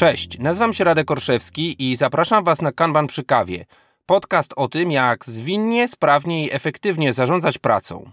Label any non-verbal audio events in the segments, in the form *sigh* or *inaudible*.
Cześć, nazywam się Radek Orszewski i zapraszam Was na Kanban przy kawie. Podcast o tym, jak zwinnie, sprawnie i efektywnie zarządzać pracą.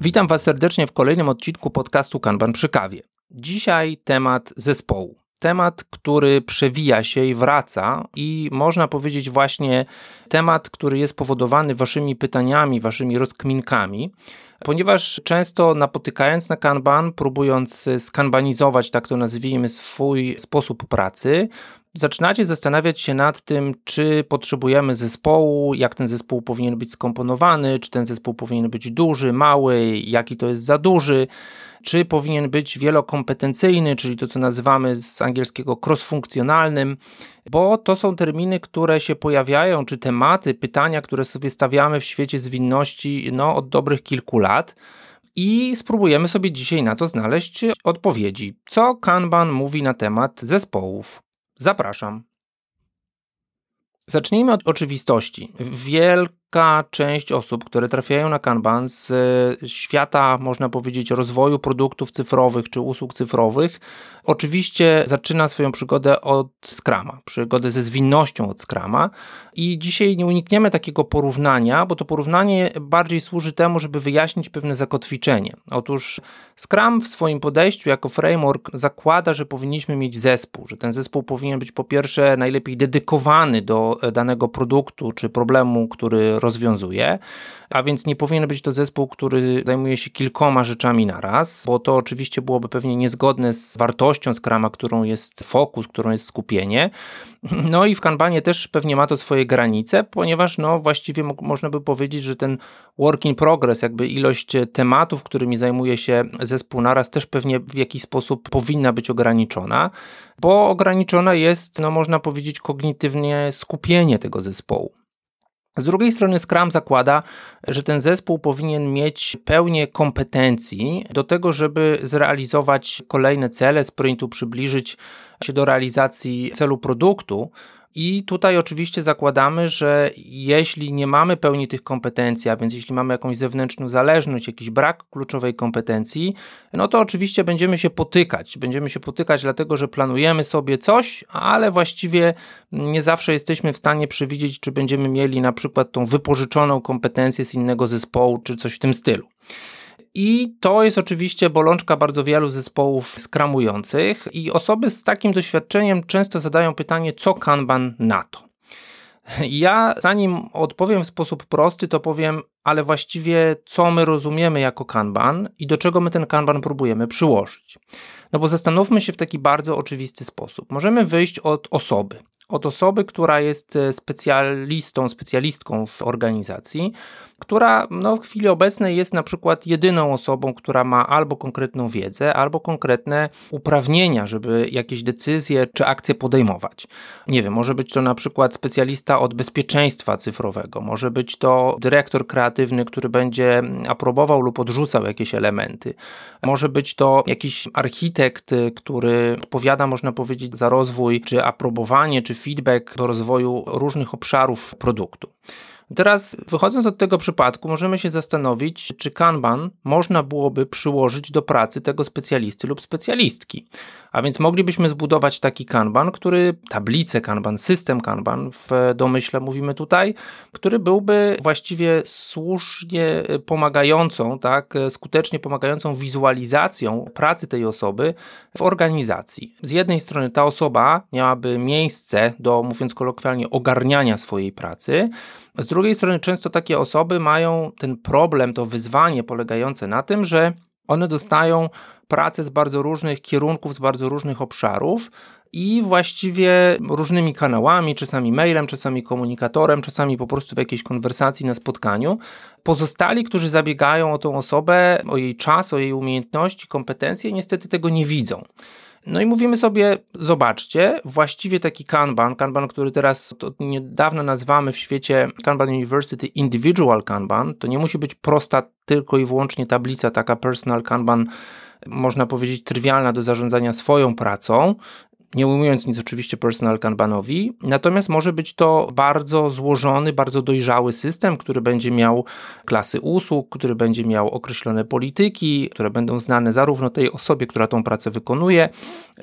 Witam Was serdecznie w kolejnym odcinku podcastu Kanban przy kawie. Dzisiaj temat zespołu. Temat, który przewija się i wraca, i można powiedzieć, właśnie temat, który jest powodowany Waszymi pytaniami, Waszymi rozkminkami ponieważ często napotykając na Kanban, próbując skanbanizować, tak to nazwijmy, swój sposób pracy, zaczynacie zastanawiać się nad tym, czy potrzebujemy zespołu, jak ten zespół powinien być skomponowany, czy ten zespół powinien być duży, mały, jaki to jest za duży, czy powinien być wielokompetencyjny, czyli to, co nazywamy z angielskiego cross-funkcjonalnym, bo to są terminy, które się pojawiają, czy tematy, pytania, które sobie stawiamy w świecie zwinności no, od dobrych kilku lat. I spróbujemy sobie dzisiaj na to znaleźć odpowiedzi. Co Kanban mówi na temat zespołów? Zapraszam. Zacznijmy od oczywistości. Wielka część osób, które trafiają na Kanban z świata, można powiedzieć, rozwoju produktów cyfrowych czy usług cyfrowych, oczywiście zaczyna swoją przygodę od Scrama, przygodę ze zwinnością od Scrama. I dzisiaj nie unikniemy takiego porównania, bo to porównanie bardziej służy temu, żeby wyjaśnić pewne zakotwiczenie. Otóż Scrum w swoim podejściu jako framework zakłada, że powinniśmy mieć zespół, że ten zespół powinien być po pierwsze najlepiej dedykowany do danego produktu czy problemu, który rozwiązuje, a więc nie powinien być to zespół, który zajmuje się kilkoma rzeczami na raz, bo to oczywiście byłoby pewnie niezgodne z wartością Scrama, którą jest fokus, którą jest skupienie. No i w Kanbanie też pewnie ma to swoje granice, ponieważ no właściwie można by powiedzieć, że ten work in progress, jakby ilość tematów, którymi zajmuje się zespół naraz też pewnie w jakiś sposób powinna być ograniczona, bo ograniczona jest, no można powiedzieć, kognitywnie skupienie tego zespołu. Z drugiej strony Scrum zakłada, że ten zespół powinien mieć pełnię kompetencji do tego, żeby zrealizować kolejne cele, sprintu przybliżyć się do realizacji celu produktu. I tutaj oczywiście zakładamy, że jeśli nie mamy pełni tych kompetencji, a więc jeśli mamy jakąś zewnętrzną zależność, jakiś brak kluczowej kompetencji, no to oczywiście będziemy się potykać. Będziemy się potykać, dlatego że planujemy sobie coś, ale właściwie nie zawsze jesteśmy w stanie przewidzieć, czy będziemy mieli na przykład tą wypożyczoną kompetencję z innego zespołu, czy coś w tym stylu. I to jest oczywiście bolączka bardzo wielu zespołów skramujących, i osoby z takim doświadczeniem często zadają pytanie, co Kanban na to. Ja, zanim odpowiem w sposób prosty, to powiem, ale właściwie co my rozumiemy jako Kanban i do czego my ten Kanban próbujemy przyłożyć. No bo zastanówmy się w taki bardzo oczywisty sposób. Możemy wyjść od osoby od osoby, która jest e, specjalistą, specjalistką w organizacji, która no, w chwili obecnej jest na przykład jedyną osobą, która ma albo konkretną wiedzę, albo konkretne uprawnienia, żeby jakieś decyzje czy akcje podejmować. Nie wiem, może być to na przykład specjalista od bezpieczeństwa cyfrowego, może być to dyrektor kreatywny, który będzie aprobował lub odrzucał jakieś elementy, może być to jakiś architekt, który odpowiada, można powiedzieć, za rozwój czy aprobowanie, czy feedback do rozwoju różnych obszarów produktu. Teraz, wychodząc od tego przypadku, możemy się zastanowić, czy Kanban można byłoby przyłożyć do pracy tego specjalisty lub specjalistki. A więc moglibyśmy zbudować taki Kanban, który, tablicę Kanban, system Kanban, w domyśle mówimy tutaj, który byłby właściwie słusznie pomagającą, tak, skutecznie pomagającą wizualizacją pracy tej osoby w organizacji. Z jednej strony ta osoba miałaby miejsce do, mówiąc kolokwialnie, ogarniania swojej pracy, z drugiej strony, często takie osoby mają ten problem, to wyzwanie polegające na tym, że one dostają pracę z bardzo różnych kierunków, z bardzo różnych obszarów i właściwie różnymi kanałami, czasami mailem, czasami komunikatorem, czasami po prostu w jakiejś konwersacji na spotkaniu. Pozostali, którzy zabiegają o tą osobę, o jej czas, o jej umiejętności, kompetencje, niestety tego nie widzą. No i mówimy sobie, zobaczcie, właściwie taki Kanban, Kanban, który teraz od niedawna nazywamy w świecie Kanban University Individual Kanban, to nie musi być prosta tylko i wyłącznie tablica, taka personal Kanban, można powiedzieć trywialna do zarządzania swoją pracą. Nie ujmując nic oczywiście personal kanbanowi, natomiast może być to bardzo złożony, bardzo dojrzały system, który będzie miał klasy usług, który będzie miał określone polityki, które będą znane zarówno tej osobie, która tą pracę wykonuje,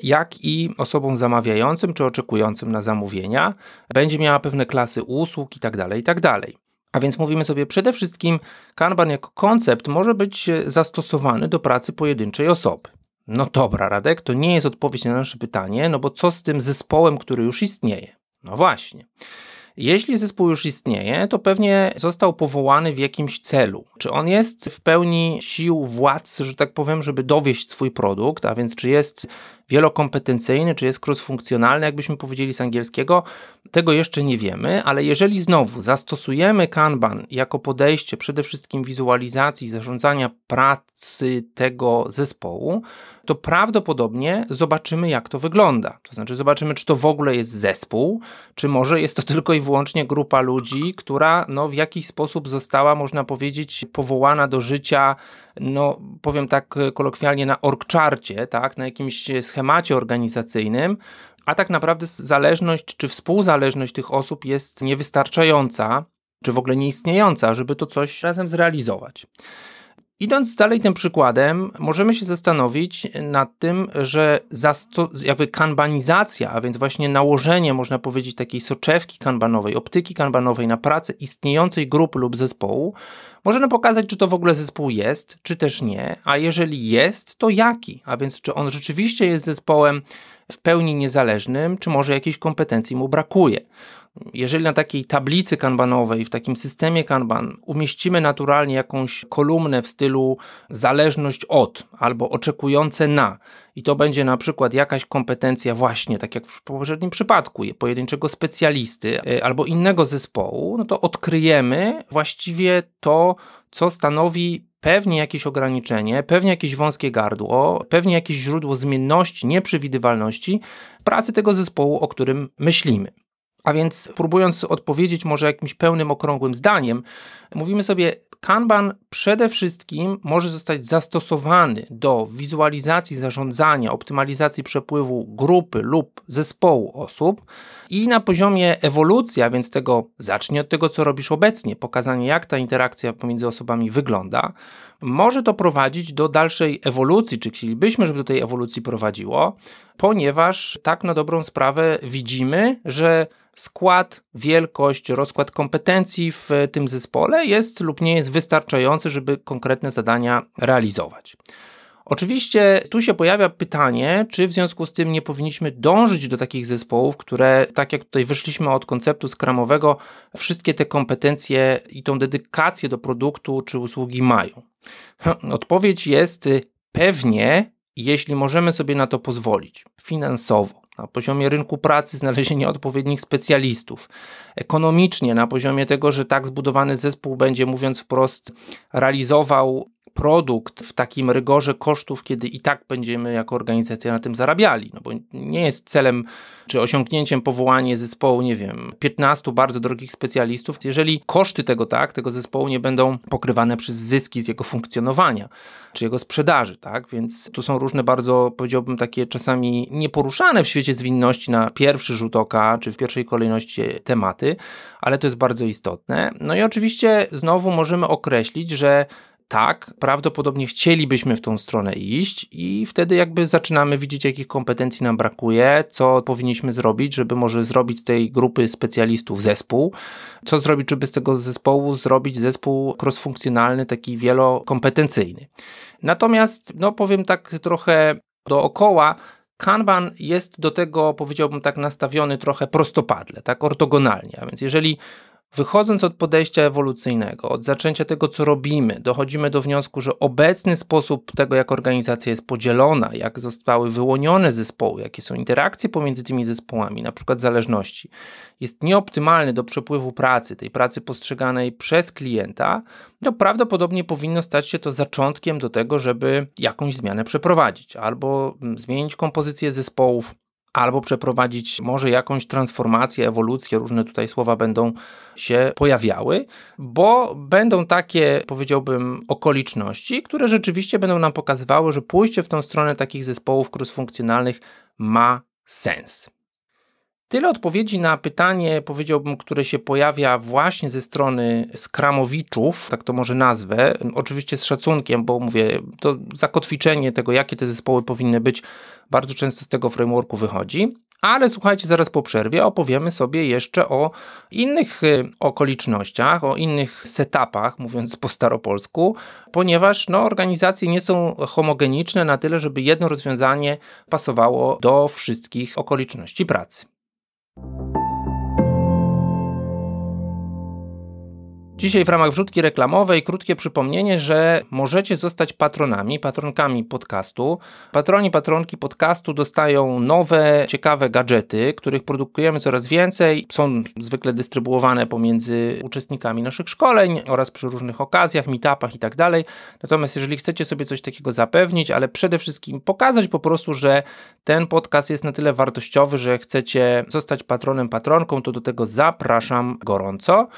jak i osobom zamawiającym czy oczekującym na zamówienia. Będzie miała pewne klasy usług itd., tak itd. Tak A więc mówimy sobie przede wszystkim, Kanban jako koncept może być zastosowany do pracy pojedynczej osoby. No dobra, Radek, to nie jest odpowiedź na nasze pytanie, no bo co z tym zespołem, który już istnieje? No właśnie. Jeśli zespół już istnieje, to pewnie został powołany w jakimś celu. Czy on jest w pełni sił władz, że tak powiem, żeby dowieść swój produkt, a więc czy jest wielokompetencyjny, czy jest cross-funkcjonalny, jakbyśmy powiedzieli z angielskiego, tego jeszcze nie wiemy, ale jeżeli znowu zastosujemy Kanban jako podejście przede wszystkim wizualizacji, zarządzania pracy tego zespołu, to prawdopodobnie zobaczymy, jak to wygląda. To znaczy, zobaczymy, czy to w ogóle jest zespół, czy może jest to *laughs* tylko i wyłącznie grupa ludzi, która no, w jakiś sposób została, można powiedzieć, powołana do życia no powiem tak kolokwialnie, na orgczarcie, tak, na jakimś schemacie organizacyjnym, a tak naprawdę zależność czy współzależność tych osób jest niewystarczająca, czy w ogóle nieistniejąca, żeby to coś razem zrealizować. Idąc dalej tym przykładem, możemy się zastanowić nad tym, że jakby kanbanizacja, a więc właśnie nałożenie, można powiedzieć, takiej soczewki kanbanowej, optyki kanbanowej na pracę istniejącej grupy lub zespołu, może nam pokazać, czy to w ogóle zespół jest, czy też nie, a jeżeli jest, to jaki, a więc czy on rzeczywiście jest zespołem w pełni niezależnym, czy może jakiejś kompetencji mu brakuje. Jeżeli na takiej tablicy kanbanowej, w takim systemie kanban umieścimy naturalnie jakąś kolumnę w stylu zależność od albo oczekujące na, i to będzie na przykład jakaś kompetencja, właśnie tak jak w poprzednim przypadku, pojedynczego specjalisty e, albo innego zespołu, no to odkryjemy właściwie to, co stanowi pewnie jakieś ograniczenie, pewnie jakieś wąskie gardło, pewnie jakieś źródło zmienności, nieprzewidywalności pracy tego zespołu, o którym myślimy. A więc próbując odpowiedzieć może jakimś pełnym, okrągłym zdaniem, mówimy sobie, Kanban przede wszystkim może zostać zastosowany do wizualizacji zarządzania, optymalizacji przepływu grupy lub zespołu osób i na poziomie ewolucji, a więc tego zacznij od tego, co robisz obecnie, pokazanie jak ta interakcja pomiędzy osobami wygląda, może to prowadzić do dalszej ewolucji, czy chcielibyśmy, żeby do tej ewolucji prowadziło, ponieważ tak na dobrą sprawę widzimy, że skład, wielkość, rozkład kompetencji w tym zespole jest lub nie jest wystarczający, żeby konkretne zadania realizować. Oczywiście tu się pojawia pytanie, czy w związku z tym nie powinniśmy dążyć do takich zespołów, które, tak jak tutaj wyszliśmy od konceptu skramowego, wszystkie te kompetencje i tą dedykację do produktu czy usługi mają. *laughs* Odpowiedź jest y, pewnie, jeśli możemy sobie na to pozwolić finansowo na poziomie rynku pracy znalezienie odpowiednich specjalistów, ekonomicznie na poziomie tego, że tak zbudowany zespół będzie, mówiąc wprost, realizował produkt w takim rygorze kosztów, kiedy i tak będziemy jako organizacja na tym zarabiali. No bo nie jest celem czy osiągnięciem powołanie zespołu, nie wiem, 15 bardzo drogich specjalistów, jeżeli koszty tego tak, tego zespołu nie będą pokrywane przez zyski z jego funkcjonowania czy jego sprzedaży, tak? Więc tu są różne bardzo, powiedziałbym, takie czasami nieporuszane w świecie zwinności na pierwszy rzut oka, czy w pierwszej kolejności tematy, ale to jest bardzo istotne. No i oczywiście znowu możemy określić, że tak, prawdopodobnie chcielibyśmy w tą stronę iść i wtedy jakby zaczynamy widzieć, jakich kompetencji nam brakuje, co powinniśmy zrobić, żeby może zrobić z tej grupy specjalistów zespół, co zrobić, żeby z tego zespołu zrobić zespół crossfunkcjonalny, taki wielokompetencyjny. Natomiast, no powiem tak trochę dookoła, Kanban jest do tego, powiedziałbym tak, nastawiony trochę prostopadle, tak ortogonalnie. A więc jeżeli Wychodząc od podejścia ewolucyjnego, od zaczęcia tego, co robimy, dochodzimy do wniosku, że obecny sposób tego, jak organizacja jest podzielona, jak zostały wyłonione zespoły, jakie są interakcje pomiędzy tymi zespołami, na przykład zależności, jest nieoptymalny do przepływu pracy, tej pracy postrzeganej przez klienta, to prawdopodobnie powinno stać się to zaczątkiem do tego, żeby jakąś zmianę przeprowadzić albo mm, zmienić kompozycję zespołów, albo przeprowadzić może jakąś transformację, ewolucję, różne tutaj słowa będą się pojawiały, bo będą takie, powiedziałbym, okoliczności, które rzeczywiście będą nam pokazywały, że pójście w tą stronę takich zespołów cross-funkcjonalnych ma sens. Tyle odpowiedzi na pytanie, powiedziałbym, które się pojawia właśnie ze strony skramowiczów, tak to może nazwę. Oczywiście z szacunkiem, bo mówię, to zakotwiczenie tego, jakie te zespoły powinny być, bardzo często z tego frameworku wychodzi. Ale słuchajcie, zaraz po przerwie opowiemy sobie jeszcze o innych y, okolicznościach, o innych setupach, mówiąc po staropolsku, ponieważ no, organizacje nie są homogeniczne na tyle, żeby jedno rozwiązanie pasowało do wszystkich okoliczności pracy. Thank you Dzisiaj w ramach wrzutki reklamowej krótkie przypomnienie, że możecie zostać patronami, patronkami podcastu. Patroni, patronki podcastu dostają nowe, ciekawe gadżety, których produkujemy coraz więcej. Są zwykle dystrybuowane pomiędzy uczestnikami naszych szkoleń oraz przy różnych okazjach, meetupach i tak dalej. Natomiast jeżeli chcecie sobie coś takiego zapewnić, ale przede wszystkim pokazać po prostu, że ten podcast jest na tyle wartościowy, że chcecie zostać patronem, patronką, to do tego zapraszam gorąco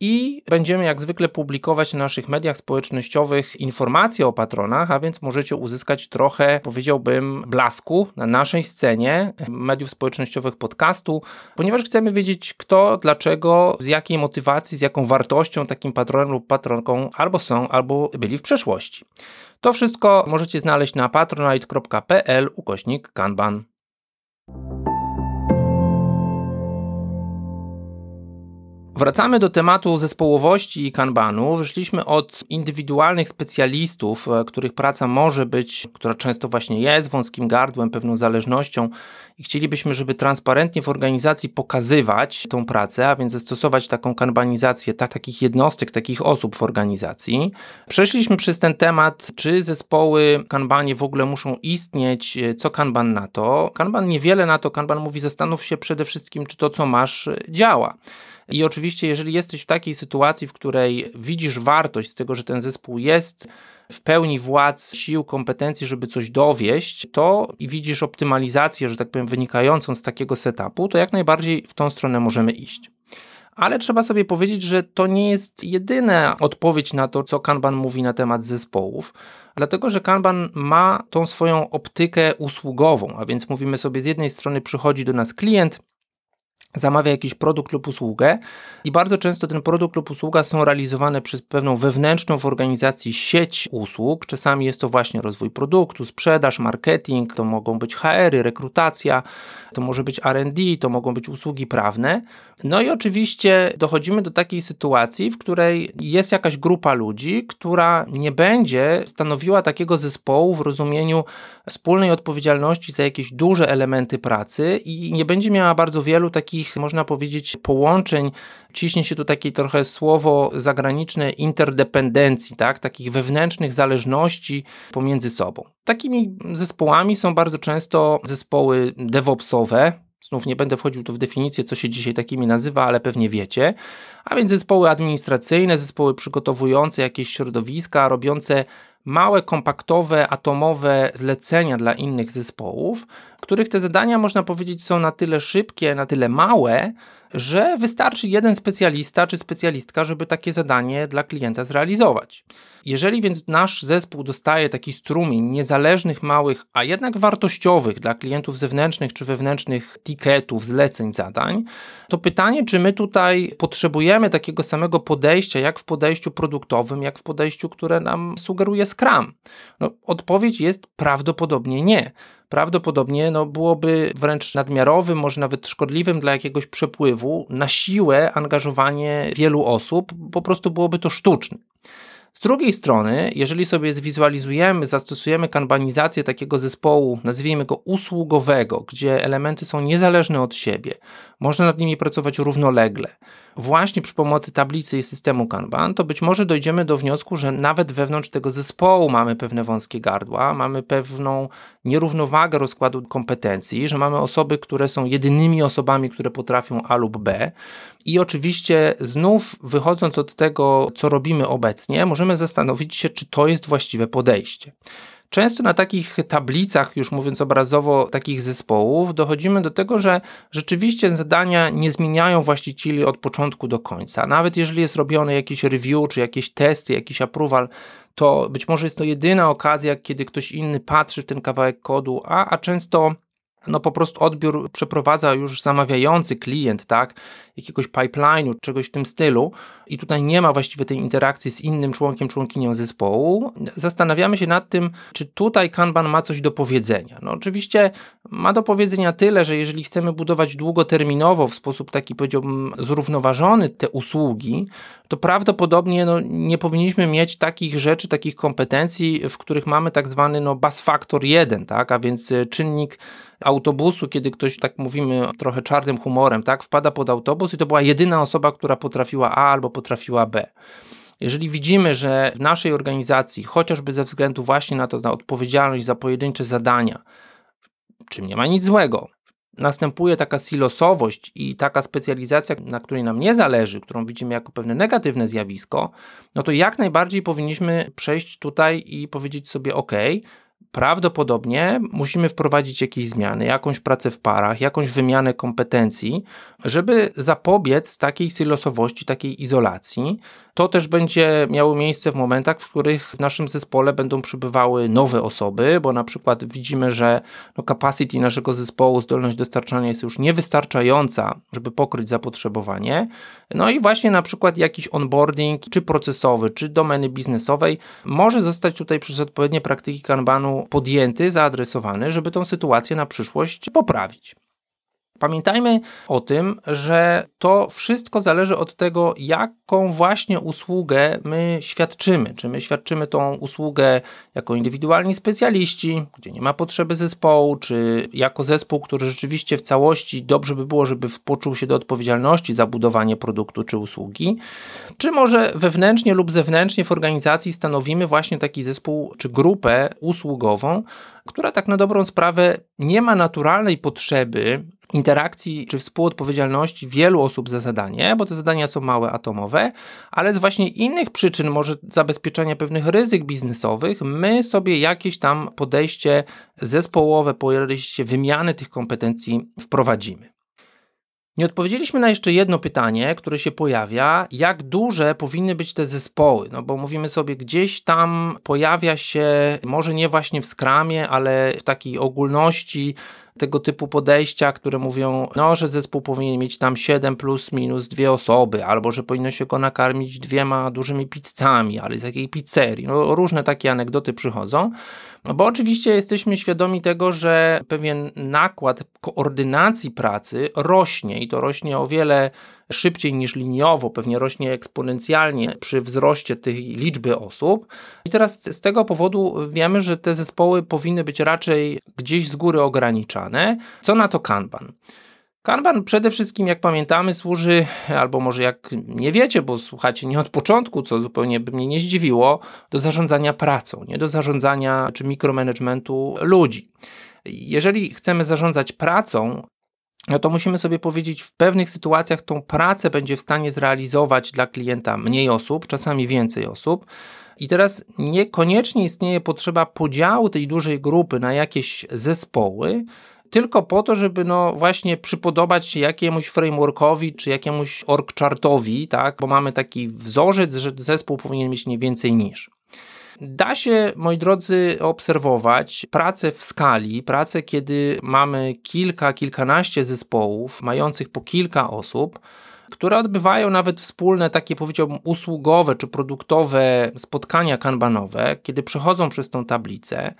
i będziemy jak zwykle publikować na naszych mediach społecznościowych informacje o patronach, a więc możecie uzyskać trochę, powiedziałbym, blasku na naszej scenie mediów społecznościowych podcastu, ponieważ chcemy wiedzieć kto, dlaczego, z jakiej motywacji, z jaką wartością takim patronem lub patronką albo są, albo byli w przeszłości. To wszystko możecie znaleźć na patronite.pl ukośnik kanban. Wracamy do tematu zespołowości i kanbanu. Wyszliśmy od indywidualnych specjalistów, e, których praca może być, która często właśnie jest wąskim gardłem, pewną zależnością i chcielibyśmy, żeby transparentnie w organizacji pokazywać tą pracę, a więc zastosować taką kanbanizację tak, takich jednostek, takich osób w organizacji. Przeszliśmy przez ten temat, czy zespoły kanbanie w ogóle muszą istnieć, e, co kanban na to. Kanban niewiele na to, kanban mówi zastanów się przede wszystkim, czy to co masz e, działa. I oczywiście, jeżeli jesteś w takiej sytuacji, w której widzisz wartość z tego, że ten zespół jest w pełni władz, sił, kompetencji, żeby coś dowieść, to i widzisz optymalizację, że tak powiem, wynikającą z takiego setupu, to jak najbardziej w tą stronę możemy iść. Ale trzeba sobie powiedzieć, że to nie jest jedyna odpowiedź na to, co Kanban mówi na temat zespołów, dlatego że Kanban ma tą swoją optykę usługową, a więc mówimy sobie, z jednej strony przychodzi do nas klient, zamawia jakiś produkt lub usługę i bardzo często ten produkt lub usługa są realizowane przez pewną wewnętrzną w organizacji sieć usług. Czasami jest to właśnie rozwój produktu, sprzedaż, marketing, to mogą być HR-y, rekrutacja, to może być R&D, to mogą być usługi prawne. No i oczywiście dochodzimy do takiej sytuacji, w której jest jakaś grupa ludzi, która nie będzie stanowiła takiego zespołu w rozumieniu wspólnej odpowiedzialności za jakieś duże elementy pracy i nie będzie miała bardzo wielu takich, można powiedzieć, połączeń. Ciśnie się tu takie trochę słowo zagraniczne interdependencji, tak? takich wewnętrznych zależności pomiędzy sobą. Takimi zespołami są bardzo często zespoły DevOpsowe, Znów nie będę wchodził tu w definicję, co się dzisiaj takimi nazywa, ale pewnie wiecie. A więc zespoły administracyjne, zespoły przygotowujące jakieś środowiska, robiące małe, kompaktowe, atomowe zlecenia dla innych zespołów, których te zadania, można powiedzieć, są na tyle szybkie, na tyle małe, że wystarczy jeden specjalista czy specjalistka, żeby takie zadanie dla klienta zrealizować. Jeżeli więc nasz zespół dostaje taki strumień niezależnych, małych, a jednak wartościowych dla klientów zewnętrznych czy wewnętrznych tiketów, zleceń, zadań, to pytanie, czy my tutaj potrzebujemy takiego samego podejścia, jak w podejściu produktowym, jak w podejściu, które nam sugeruje Scrum? No, odpowiedź jest prawdopodobnie nie prawdopodobnie no, byłoby wręcz nadmiarowym, może nawet szkodliwym dla jakiegoś przepływu na siłę angażowanie wielu osób, po prostu byłoby to sztuczne. Z drugiej strony, jeżeli sobie zwizualizujemy, zastosujemy kanbanizację takiego zespołu, nazwijmy go usługowego, gdzie elementy są niezależne od siebie, można nad nimi pracować równolegle, właśnie przy pomocy tablicy i systemu Kanban, to być może dojdziemy do wniosku, że nawet wewnątrz tego zespołu mamy pewne wąskie gardła, mamy pewną nierównowagę rozkładu kompetencji, że mamy osoby, które są jedynymi osobami, które potrafią A lub B. I oczywiście, znów wychodząc od tego, co robimy obecnie, możemy zastanowić się, czy to jest właściwe podejście. Często na takich tablicach, już mówiąc obrazowo, takich zespołów, dochodzimy do tego, że rzeczywiście zadania nie zmieniają właścicieli od początku do końca. Nawet jeżeli jest robione jakieś review, czy jakieś testy, jakiś approval, to być może jest to jedyna okazja, kiedy ktoś inny patrzy w ten kawałek kodu, a, a często no po prostu odbiór przeprowadza już zamawiający klient, tak, jakiegoś pipeline'u, czegoś w tym stylu i tutaj nie ma właściwie tej interakcji z innym członkiem, członkinią zespołu. Zastanawiamy się nad tym, czy tutaj Kanban ma coś do powiedzenia. No oczywiście ma do powiedzenia tyle, że jeżeli chcemy budować długoterminowo w sposób taki powiedziałbym zrównoważony te usługi, to prawdopodobnie no, nie powinniśmy mieć takich rzeczy, takich kompetencji, w których mamy tak zwany no, bus factor 1, tak, a więc czynnik autobusu, kiedy ktoś, tak mówimy trochę czarnym humorem, tak, wpada pod autobus i to była jedyna osoba, która potrafiła A albo potrafiła B. Jeżeli widzimy, że w naszej organizacji, chociażby ze względu właśnie na to, na odpowiedzialność za pojedyncze zadania, czym nie ma nic złego, następuje taka silosowość i taka specjalizacja, na której nam nie zależy, którą widzimy jako pewne negatywne zjawisko, no to jak najbardziej powinniśmy przejść tutaj i powiedzieć sobie: OK, prawdopodobnie musimy wprowadzić jakieś zmiany, jakąś pracę w parach, jakąś wymianę kompetencji, żeby zapobiec takiej silosowości, takiej izolacji. To też będzie miało miejsce w momentach, w których w naszym zespole będą przybywały nowe osoby, bo na przykład widzimy, że no capacity naszego zespołu, zdolność dostarczania jest już niewystarczająca, żeby pokryć zapotrzebowanie. No i właśnie na przykład jakiś onboarding, czy procesowy, czy domeny biznesowej, może zostać tutaj przez odpowiednie praktyki Kanbanu podjęty, zaadresowany, żeby tą sytuację na przyszłość poprawić. Pamiętajmy o tym, że to wszystko zależy od tego, jaką właśnie usługę my świadczymy. Czy my świadczymy tą usługę jako indywidualni specjaliści, gdzie nie ma potrzeby zespołu, czy jako zespół, który rzeczywiście w całości dobrze by było, żeby poczuł się do odpowiedzialności za budowanie produktu czy usługi, czy może wewnętrznie lub zewnętrznie w organizacji stanowimy właśnie taki zespół czy grupę usługową, która tak na dobrą sprawę nie ma naturalnej potrzeby interakcji czy współodpowiedzialności wielu osób za zadanie, bo te zadania są małe, atomowe, ale z właśnie innych przyczyn, może zabezpieczenia pewnych ryzyk biznesowych, my sobie jakieś tam podejście zespołowe, podejście wymiany tych kompetencji wprowadzimy. Nie odpowiedzieliśmy na jeszcze jedno pytanie, które się pojawia: jak duże powinny być te zespoły? No bo mówimy sobie, gdzieś tam pojawia się, może nie właśnie w skramie, ale w takiej ogólności tego typu podejścia, które mówią, no, że zespół powinien mieć tam 7 plus minus dwie osoby, albo że powinno się go nakarmić dwiema dużymi pizzami, ale z jakiej pizzerii. No, różne takie anegdoty przychodzą. No bo oczywiście jesteśmy świadomi tego, że pewien nakład koordynacji pracy rośnie i to rośnie o wiele szybciej niż liniowo, pewnie rośnie eksponencjalnie przy wzroście tej liczby osób. I teraz z tego powodu wiemy, że te zespoły powinny być raczej gdzieś z góry ograniczane. Co na to Kanban? Kanban przede wszystkim, jak pamiętamy, służy, albo może jak nie wiecie, bo słuchacie nie od początku, co zupełnie by mnie nie zdziwiło, do zarządzania pracą, nie do zarządzania czy mikromanagementu ludzi. Jeżeli chcemy zarządzać pracą, no to musimy sobie powiedzieć, w pewnych sytuacjach tą pracę będzie w stanie zrealizować dla klienta mniej osób, czasami więcej osób. I teraz niekoniecznie istnieje potrzeba podziału tej dużej grupy na jakieś zespoły, tylko po to, żeby no właśnie przypodobać się jakiemuś frameworkowi czy jakiemuś org chartowi, tak? Bo mamy taki wzorzec, że zespół powinien mieć nie więcej niż. Da się, moi drodzy, obserwować pracę w skali, pracę, kiedy mamy kilka, kilkanaście zespołów mających po kilka osób, które odbywają nawet wspólne takie powiedziałbym usługowe czy produktowe spotkania kanbanowe, kiedy przechodzą przez tą tablicę.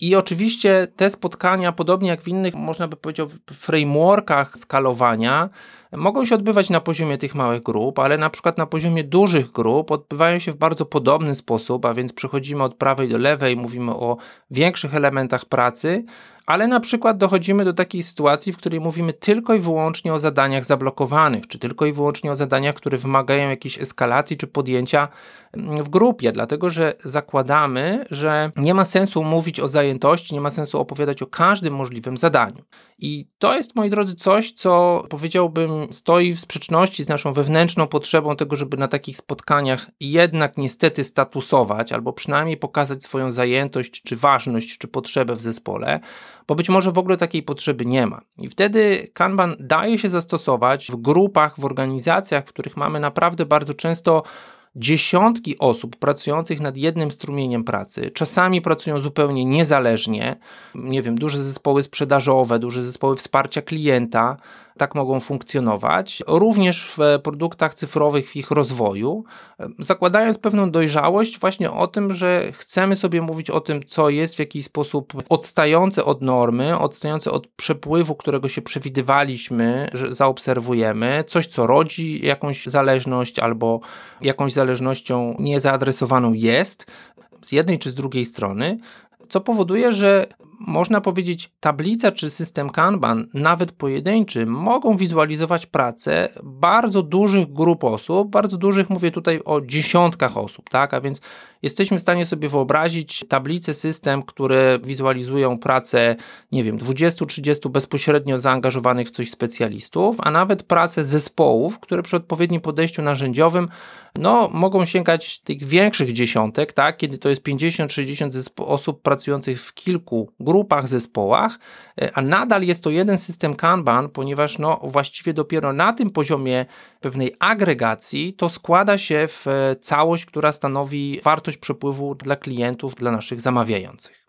I oczywiście te spotkania, podobnie jak w innych, można by powiedzieć, frameworkach skalowania, mogą się odbywać na poziomie tych małych grup, ale na przykład na poziomie dużych grup odbywają się w bardzo podobny sposób, a więc przechodzimy od prawej do lewej, mówimy o większych elementach pracy, ale na przykład dochodzimy do takiej sytuacji, w której mówimy tylko i wyłącznie o zadaniach zablokowanych, czy tylko i wyłącznie o zadaniach, które wymagają jakiejś eskalacji czy podjęcia mm, w grupie, dlatego że zakładamy, że nie ma sensu mówić o zajętości, nie ma sensu opowiadać o każdym możliwym zadaniu. I to jest, moi drodzy, coś, co powiedziałbym stoi w sprzeczności z naszą wewnętrzną potrzebą tego, żeby na takich spotkaniach jednak niestety statusować, albo przynajmniej pokazać swoją zajętość, czy ważność, czy potrzebę w zespole, bo być może w ogóle takiej potrzeby nie ma. I wtedy Kanban daje się zastosować w grupach, w organizacjach, w których mamy naprawdę bardzo często dziesiątki osób pracujących nad jednym strumieniem pracy. Czasami pracują zupełnie niezależnie. Nie wiem, duże zespoły sprzedażowe, duże zespoły wsparcia klienta tak mogą funkcjonować, również w produktach cyfrowych, w ich rozwoju, zakładając pewną dojrzałość właśnie o tym, że chcemy sobie mówić o tym, co jest w jakiś sposób odstające od normy, odstające od przepływu, którego się przewidywaliśmy, że zaobserwujemy, coś, co rodzi jakąś zależność albo jakąś zależnością niezaadresowaną jest, z jednej czy z drugiej strony, co powoduje, że można powiedzieć, tablica czy system Kanban, nawet pojedynczy, mogą wizualizować pracę bardzo dużych grup osób, bardzo dużych, mówię tutaj o dziesiątkach osób, tak? A więc jesteśmy w stanie sobie wyobrazić tablicę, system, które wizualizują pracę, nie wiem, 20-30 bezpośrednio zaangażowanych w coś specjalistów, a nawet pracę zespołów, które przy odpowiednim podejściu narzędziowym no, mogą sięgać tych większych dziesiątek, tak? Kiedy to jest 50-60 osób pracujących w kilku grupach, zespołach, e, a nadal jest to jeden system Kanban, ponieważ no, właściwie dopiero na tym poziomie pewnej agregacji to składa się w e, całość, która stanowi wartość przepływu dla klientów, dla naszych zamawiających.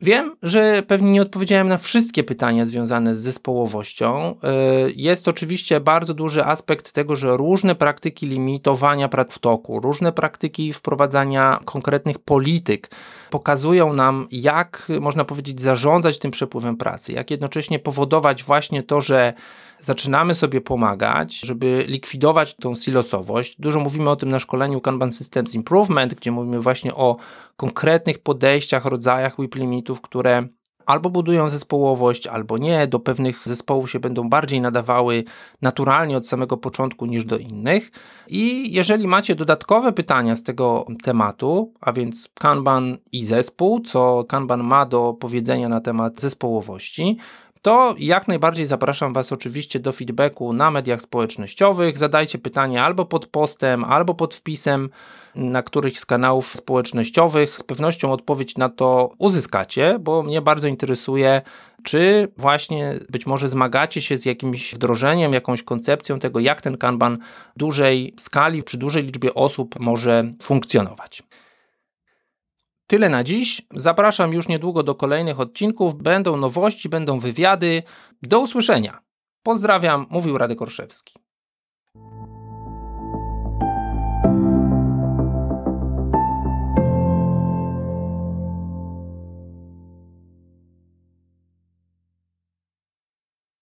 Wiem, że pewnie nie odpowiedziałem na wszystkie pytania związane z zespołowością. E, jest oczywiście bardzo duży aspekt tego, że różne praktyki limitowania prac w toku, różne praktyki wprowadzania konkretnych polityk pokazują nam, jak można powiedzieć, zarządzać tym przepływem pracy, jak jednocześnie powodować właśnie to, że zaczynamy sobie pomagać, żeby likwidować tą silosowość. Dużo mówimy o tym na szkoleniu Kanban Systems Improvement, gdzie mówimy właśnie o konkretnych podejściach, rodzajach WIP limitów, które albo budują zespołowość, albo nie. Do pewnych zespołów się będą bardziej nadawały naturalnie od samego początku niż do innych. I jeżeli macie dodatkowe pytania z tego tematu, a więc Kanban i zespół, co Kanban ma do powiedzenia na temat zespołowości, to jak najbardziej zapraszam Was oczywiście do feedbacku na mediach społecznościowych. Zadajcie pytanie albo pod postem, albo pod wpisem na którychś z kanałów społecznościowych. Z pewnością odpowiedź na to uzyskacie, bo mnie bardzo interesuje, czy właśnie być może zmagacie się z jakimś wdrożeniem, jakąś koncepcją tego, jak ten kanban w dużej skali, przy dużej liczbie osób może funkcjonować. Tyle na dziś. Zapraszam już niedługo do kolejnych odcinków. Będą nowości, będą wywiady. Do usłyszenia. Pozdrawiam, mówił Radek Orszewski.